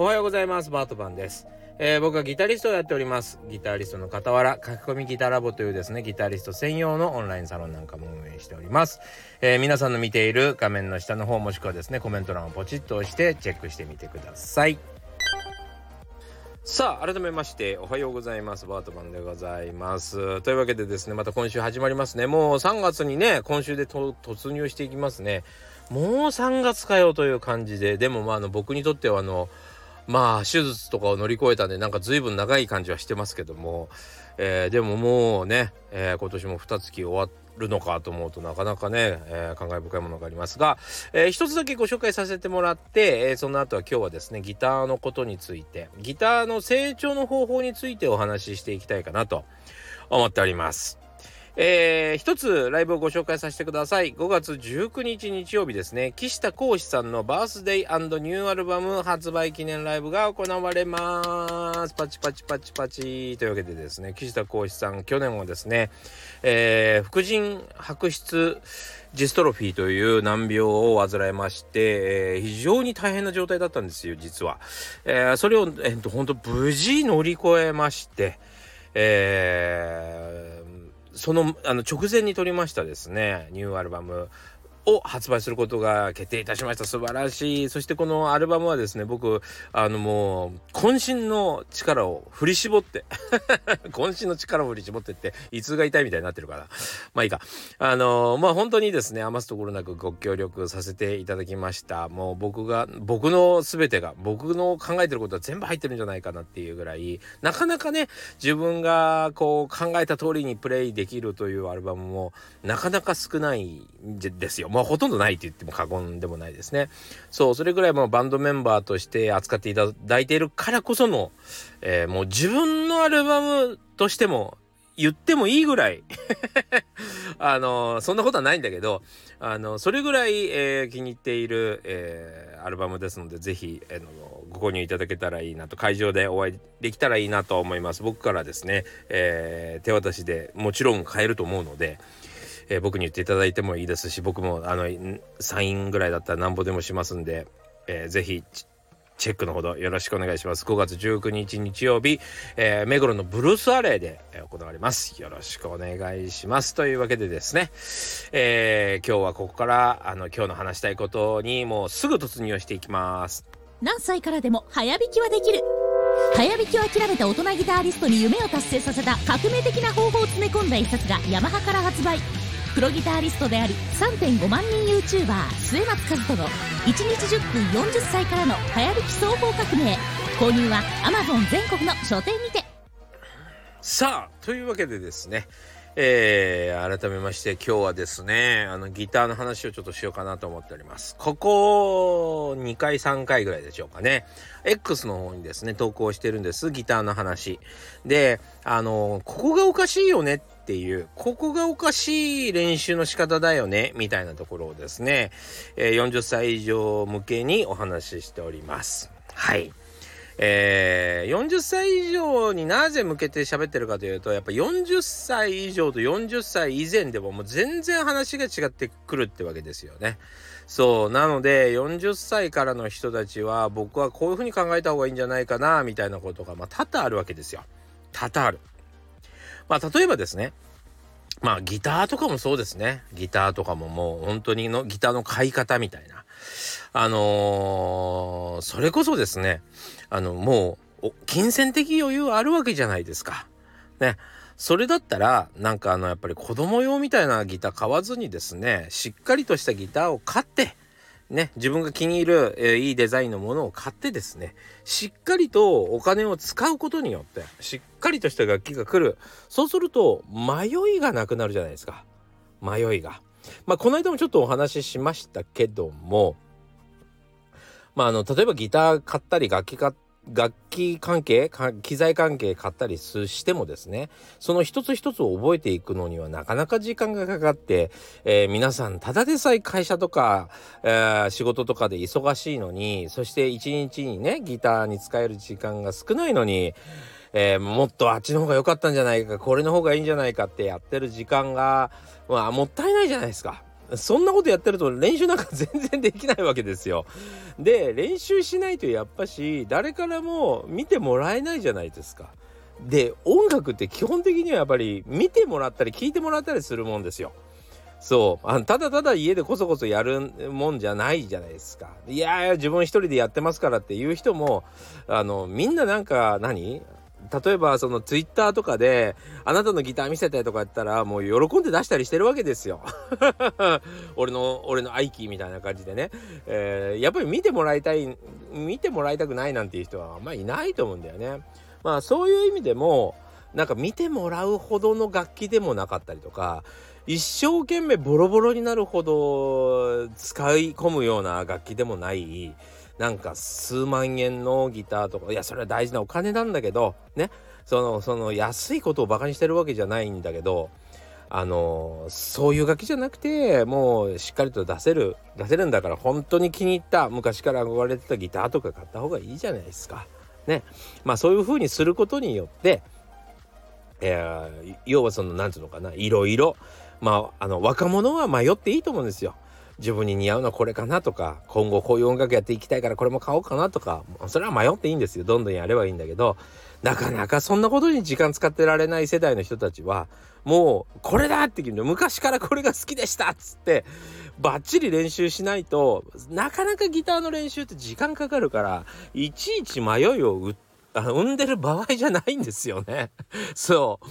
おはようございます。バートバンです、えー、僕はギタリストをやっております。ギタリストの傍ら書き込みギタラボというですねギタリスト専用のオンラインサロンなんかも運営しております、えー、皆さんの見ている画面の下の方もしくはですねコメント欄をポチッと押してチェックしてみてください。さあ改めましておはようございます。バートマンでございます。というわけでですねまた今週始まりますね。もう3月にね今週で突入していきますね。もう3月かよという感じででもまああの僕にとってはあのまあ手術とかを乗り越えたんでなんか随分長い感じはしてますけども、えー、でももうね、えー、今年も2月終わるのかと思うとなかなかね、えー、感慨深いものがありますが、えー、一つだけご紹介させてもらって、えー、その後は今日はですねギターのことについてギターの成長の方法についてお話ししていきたいかなと思っております。えー、一つライブをご紹介させてください。5月19日日曜日ですね、岸田光志さんのバースデイニューアルバム発売記念ライブが行われます。パチパチパチパチ。というわけでですね、岸田光志さん、去年はですね、えー、副腎白質ジストロフィーという難病を患いまして、えー、非常に大変な状態だったんですよ、実は。えー、それを、えー、と、本当無事乗り越えまして、えーそのあの直前に撮りましたですねニューアルバム。を発売することが決定いたしました。素晴らしい。そしてこのアルバムはですね僕あのもう渾身の力を振り絞って 渾身の力を振り絞ってって胃痛が痛いみたいになってるから。まあいいか。あのまあ本当にですね余すところなくご協力させていただきました。もう僕が僕の全てが僕の考えてることは全部入ってるんじゃないかなっていうぐらいなかなかね自分がこう考えた通りにプレイできるというアルバムもなかなか少ないんですよ。まあほとんどないと言っても過言でもないですね。そう、それぐらいもうバンドメンバーとして扱っていただいているからこその、えー、もう自分のアルバムとしても言ってもいいぐらい あのそんなことはないんだけどあのそれぐらい、えー、気に入っている、えー、アルバムですので是非、えー、ご購入いただけたらいいなと会場でお会いできたらいいなと思います僕からですね、えー、手渡しでもちろん買えると思うので、えー、僕に言っていただいてもいいですし僕もあのサインぐらいだったらなんぼでもしますんで、えー、ぜひチェックのほどよろしくお願いします。5月19日日曜日、えー、目黒のブルースアレイで行われます。よろしくお願いします。というわけでですね、えー、今日はここからあの今日の話したいことにもうすぐ突入していきます。何歳からでも早弾きはできる。早弾きを諦めた大人ギタリストに夢を達成させた革命的な方法を詰め込んだ一冊がヤマハから発売。プロギタリストであり3.5万人 YouTuber 末松和人の1日10分40歳からの流行りき総合革命購入は Amazon 全国の書店にて。さあというわけでですねえー、改めまして今日はですねあのギターの話をちょっとしようかなと思っております。ここ2回3回ぐらいでしょうかね。X の方にですね投稿してるんですギターの話。であのここがおかしいよねっっていうここがおかしい練習の仕方だよねみたいなところをですね、え、40歳以上向けにお話ししておりますはいえー、40歳以上になぜ向けて喋ってるかというとやっぱ40歳以上と40歳以前でももう全然話が違ってくるってわけですよね。そうなので40歳からの人たちは僕はこういうふうに考えた方がいいんじゃないかなみたいなことがまあ多々あるわけですよ。多々ある。まあ例えばですねまあギターとかもそうですね。ギターとかももう本当にのギターの買い方みたいな。あのー、それこそですね、あの、もう、金銭的余裕あるわけじゃないですか。ね。それだったら、なんかあの、やっぱり子供用みたいなギター買わずにですね、しっかりとしたギターを買って、ね、自分が気に入る、えー、いいデザインのものを買ってですね、しっかりとお金を使うことによって、しっかりとした楽器が来る。そうすると、迷いがなくなるじゃないですか。迷いが。まあ、この間もちょっとお話ししましたけども、まあ、あの、例えばギター買ったり楽器買ったり楽器関係機材関係買ったりしてもですねその一つ一つを覚えていくのにはなかなか時間がかかって、えー、皆さんただでさえ会社とか、えー、仕事とかで忙しいのにそして一日にねギターに使える時間が少ないのに、えー、もっとあっちの方が良かったんじゃないかこれの方がいいんじゃないかってやってる時間が、まあ、もったいないじゃないですか。そんなことやってると練習なんか全然できないわけですよ。で練習しないとやっぱし誰からも見てもらえないじゃないですか。で音楽って基本的にはやっぱり見てもらったり聞いてもらったりするもんですよ。そうあただただ家でこそこそやるもんじゃないじゃないですか。いやいや自分一人でやってますからっていう人もあのみんななんか何？例えばそのツイッターとかであなたのギター見せてとか言ったらもう喜んで出したりしてるわけですよ。俺の俺のアイキーみたいな感じでね、えー、やっぱり見てもらいたい見てもらいたくないなんていう人はあんまりいないと思うんだよね。まあそういう意味でもなんか見てもらうほどの楽器でもなかったりとか一生懸命ボロボロになるほど使い込むような楽器でもない。なんか数万円のギターとかいやそれは大事なお金なんだけどねそのその安いことをバカにしてるわけじゃないんだけどあのそういう楽器じゃなくてもうしっかりと出せる出せるんだから本当に気に入った昔から憧れてたギターとか買った方がいいじゃないですか。ねまあそういう風にすることによって、えー、要はその何て言うのかないろいろまああの若者は迷っていいと思うんですよ。自分に似合うのはこれかなとか今後こういう音楽やっていきたいからこれも買おうかなとかそれは迷っていいんですよ。どんどんやればいいんだけどなかなかそんなことに時間使ってられない世代の人たちはもうこれだって言うの昔からこれが好きでしたっつってバッチリ練習しないとなかなかギターの練習って時間かかるからいちいち迷いを生んでる場合じゃないんですよね。そう。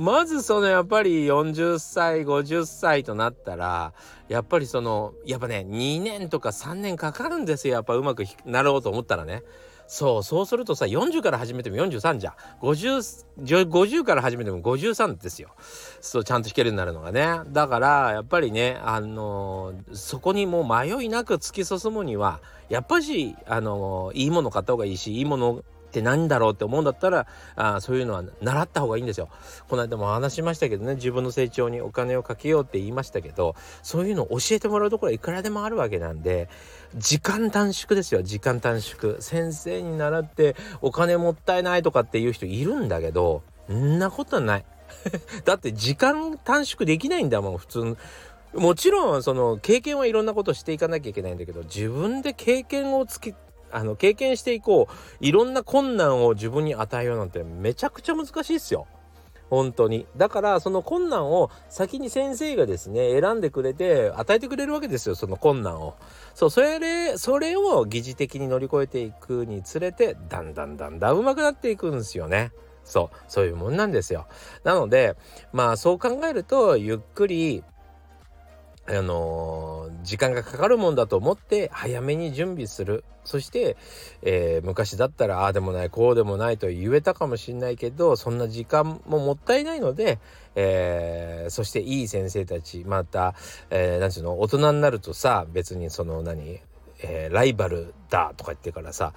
まずそのやっぱり40歳50歳となったらやっぱりそのやっぱね2年とか3年かかるんですよ。やっぱうまくなろうと思ったらね。そうそうするとさ40から始めても43じゃ 50, 50から始めても53ですよ。そうちゃんと弾けるようになるのがね。だからやっぱりねあのー、そこにもう迷いなく突き進むにはやっぱしあのー、いいもの買った方がいいしいいものって何だろうって思うんだったらあそういうのは習った方がいいんですよ。この間も話しましたけどね自分の成長にお金をかけようって言いましたけどそういうのを教えてもらうところはいくらでもあるわけなんで時間短縮ですよ時間短縮。先生に習ってお金もったいないとかっていう人いるんだけどんなことない。だって時間短縮できないんだもん普通。もちろんその経験はいろんなことしていかなきゃいけないんだけど自分で経験をつけあの経験していこう。いろんな困難を自分に与えようなんてめちゃくちゃ難しいっすよ。本当に。だからその困難を先に先生がですね選んでくれて与えてくれるわけですよその困難を。そうそれでそれを疑似的に乗り越えていくにつれてだんだんだんだん上手くなっていくんですよね。そうそういうもんなんですよ。なのでまあそう考えるとゆっくりあの、時間がかかるもんだと思って早めに準備する。そして、えー、昔だったらああでもないこうでもないと言えたかもしれないけどそんな時間ももったいないので、えー、そしていい先生たちまた、えー、ていうの大人になるとさ別にその何、えー、ライバルだとか言ってからさ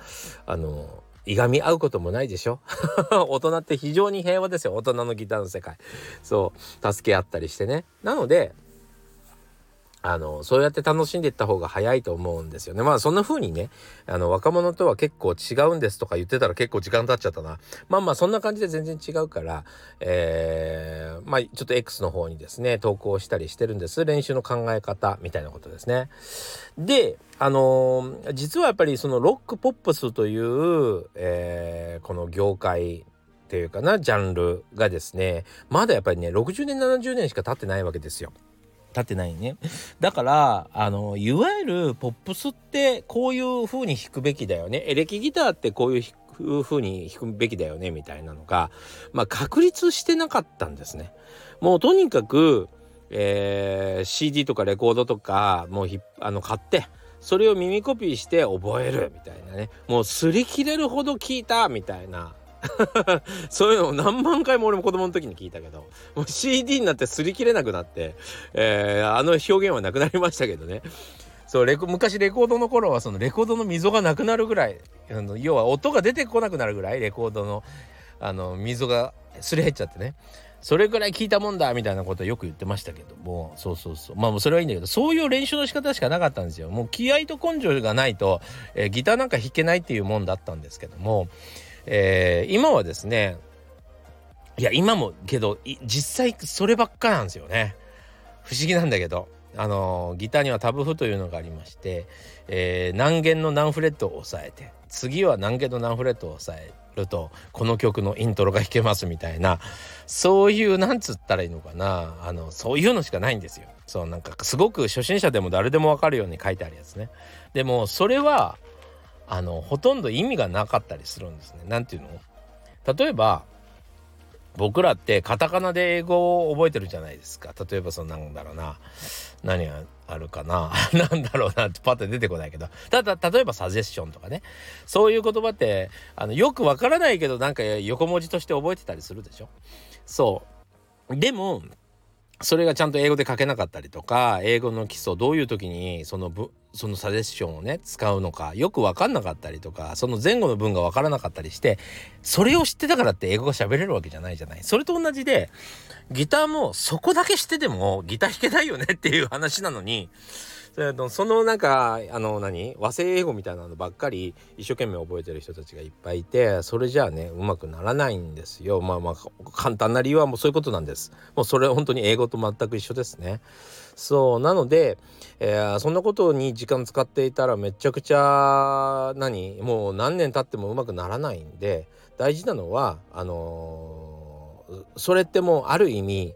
あのいがみ合うこともないでしょ？大人って非常に平和ですよ。大人のギターの世界。そう助け合ったりしてね。なのであの、そうやって楽しんでいった方が早いと思うんですよね。まあそんな風にね、あの、若者とは結構違うんですとか言ってたら結構時間経っちゃったな。まあまあそんな感じで全然違うから、えー、まあちょっと X の方にですね、投稿したりしてるんです。練習の考え方みたいなことですね。で、あのー、実はやっぱりそのロックポップスという、えー、この業界っていうかな、ジャンルがですね、まだやっぱりね、60年、70年しか経ってないわけですよ。立てないね。だから、あの、いわゆるポップスってこういう風に弾くべきだよね。エレキギターってこういう風に弾くべきだよね、みたいなのが、まあ、確立してなかったんですね。もうとにかく、えー、CD とかレコードとか、もうあの買って、それを耳コピーして覚えるみたいなね。もう擦り切れるほど聞いたみたいなそういうのを何万回も俺も子供の時に聞いたけどもう CD になって擦り切れなくなって、えー、あの表現はなくなりましたけどね。そうレコ昔レコードの頃はそのレコードの溝がなくなるぐらいあの要は音が出てこなくなるぐらいレコードのあの溝がすり減っちゃってね。それぐらい聞いたもんだみたいなことをよく言ってましたけども。そうそうそう。まあそれはいいんだけどそういう練習の仕方しかなかったんですよ。もう気合と根性がないと、えー、ギターなんか弾けないっていうもんだったんですけども。えー、今はですねいや今もけど実際そればっかなんですよね不思議なんだけどあのギターにはタブ譜というのがありまして、えー、何弦の何フレットを押さえて次は何弦の何フレットを押さえるとこの曲のイントロが弾けますみたいなそういうなんつったらいいのかなあのそういうのしかないんですよ。そうなんかすごく初心者でも誰でもわかるように書いてあるやつね。でもそれはあのほとんど意味がなかったりするんですね。なんていうの？例えば僕らってカタカナで英語を覚えてるじゃないですか。例えばそのなんだろうな。何があるかな？なんだろうなってパッと出てこないけど。ただ例えばサジェッションとかね。そういう言葉ってあのよくわからないけどなんか横文字として覚えてたりするでしょ？そう。でもそれがちゃんと英語で書けなかったりとか英語の基礎どういう時にそのぶそのサジェッションをね使うのかよく分かんなかったりとかその前後の文が分からなかったりしてそれを知ってたからって英語が喋れるわけじゃないじゃない。それと同じでギターもそこだけ知っててもギター弾けないよねっていう話なのにそのなんかあの何？和製英語みたいなのばっかり一生懸命覚えてる人たちがいっぱいいてそれじゃあねうまくならないんですよ。まあまあ簡単な理由はもうそういうことなんです。もうそれ本当に英語と全く一緒ですね。そうなので、えー、そんなことに時間使っていたらめちゃくちゃ何？もう何年経ってもうまくならないんで大事なのはあのー、それってもうある意味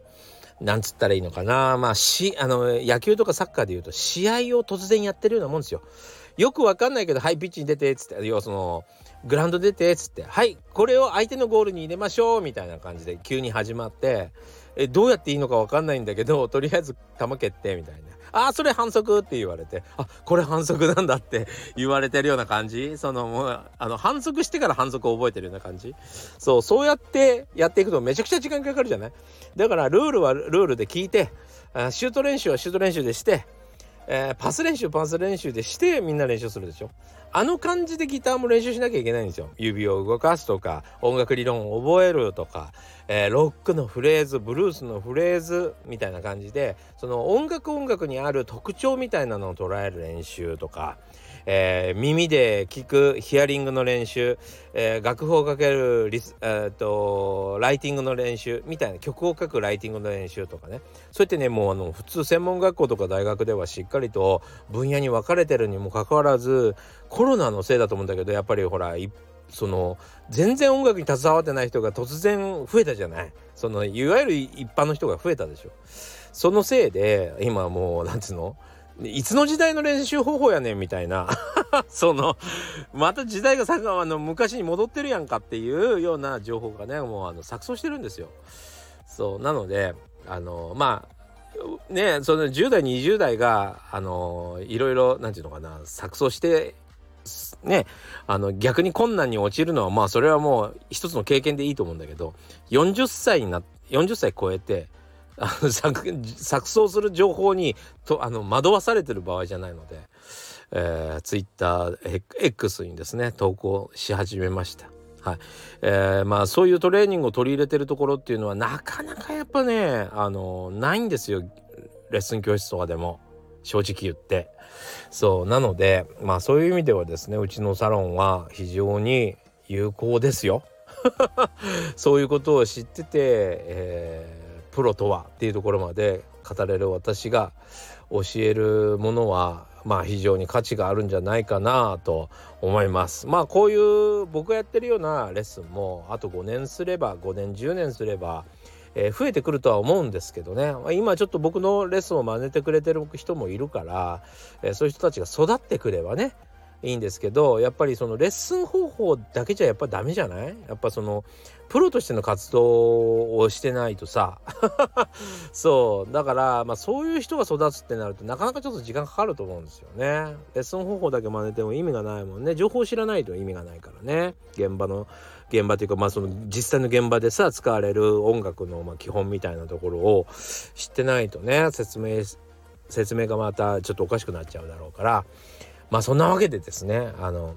なんつったらいいのかなまあしあの野球とかサッカーでいうと試合を突然やってるようなもんですよ。よくわかんないけど「はいピッチに出て」っつって要はそのグラウンド出てっつって「はいこれを相手のゴールに入れましょう」みたいな感じで急に始まってえどうやっていいのかわかんないんだけどとりあえず球蹴ってみたいな。あそれ反則って言われて。あこれ反則なんだって 言われてるような感じ。そのもうあの反則してから反則を覚えてるような感じ。そうそうやってやっていくとめちゃくちゃ時間かかるじゃない。だからルールはルールで聞いてシュート練習はシュート練習でしてえー、パス練習パス練習でしてみんな練習するでしょ。あの感じでギターも練習しなきゃいけないんですよ。指を動かすとか音楽理論を覚えるとか、えー、ロックのフレーズブルースのフレーズみたいな感じでその音楽音楽にある特徴みたいなのを捉える練習とかえー、耳で聞くヒアリングの練習、えー、楽譜をかけるリス、えーと、ライティングの練習みたいな曲を書くライティングの練習とかね。そうやってねもうあの普通専門学校とか大学ではしっかりと分野に分かれてるにもかかわらずコロナのせいだと思うんだけどやっぱりほらその全然音楽に携わってない人が突然増えたじゃない？そのいわゆる一般の人が増えたでしょ。そのせいで今もうなんつうの？いつの時代の練習方法やねんみたいな そのまた時代がさあの昔に戻ってるやんかっていうような情報がねもうあの錯綜してるんですよ。そうなのであのまあねその10代20代があのいろいろなんていうのかな錯綜してねあの逆に困難に陥るのはまあそれはもう一つの経験でいいと思うんだけど40歳にな40歳超えてあの錯綜する情報にとあの惑わされてる場合じゃないので、えー、Twitter X にですね投稿し始めました。はい。えー、まあそういうトレーニングを取り入れてるところっていうのはなかなかやっぱねあのないんですよ。レッスン教室とかでも。正直言って。そう。なのでまあそういう意味ではですねうちのサロンは非常に有効ですよ。そういうことを知ってて、えープロとはっていうところまで語れる私が教えるものはまあ非常に価値があるんじゃないかなと思います。まあこういう僕がやってるようなレッスンもあと5年すれば5年10年すれば、え、増えてくるとは思うんですけどね今ちょっと僕のレッスンを真似てくれてる人もいるから、え、そういう人たちが育ってくればねいいんですけどやっぱりそのレッスン方法だけじゃやっぱダメじゃない？やっぱそのプロとしての活動をしてないとさ。そう。だからまあそういう人が育つってなるとなかなかちょっと時間かかると思うんですよね。レッスン方法だけ真似ても意味がないもんね。情報を知らないと意味がないからね。現場の現場というかまあその実際の現場でさ使われる音楽のまあ基本みたいなところを知ってないとね説明説明がまたちょっとおかしくなっちゃうだろうから。まあそんなわけでですねあの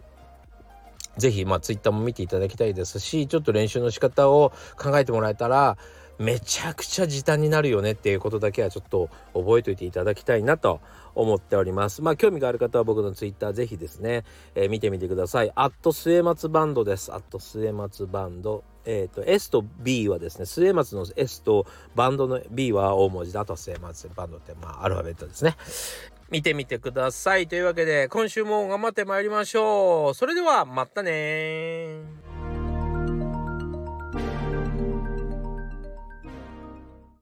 是非まあ Twitter も見ていただきたいですしちょっと練習の仕方を考えてもらえたらめちゃくちゃ時短になるよねっていうことだけはちょっと覚えておいていただきたいなと思っております。まあ興味がある方は僕のツイッターぜひですね、えー、見てみてください。アット末松バンドです。アット末松バンド。えっ、ー、と S と B はですね末松の S とバンドの B は大文字だと末松バンドってまあアルファベットですね。見てみてください。というわけで今週も頑張ってまいりましょう。それではまたね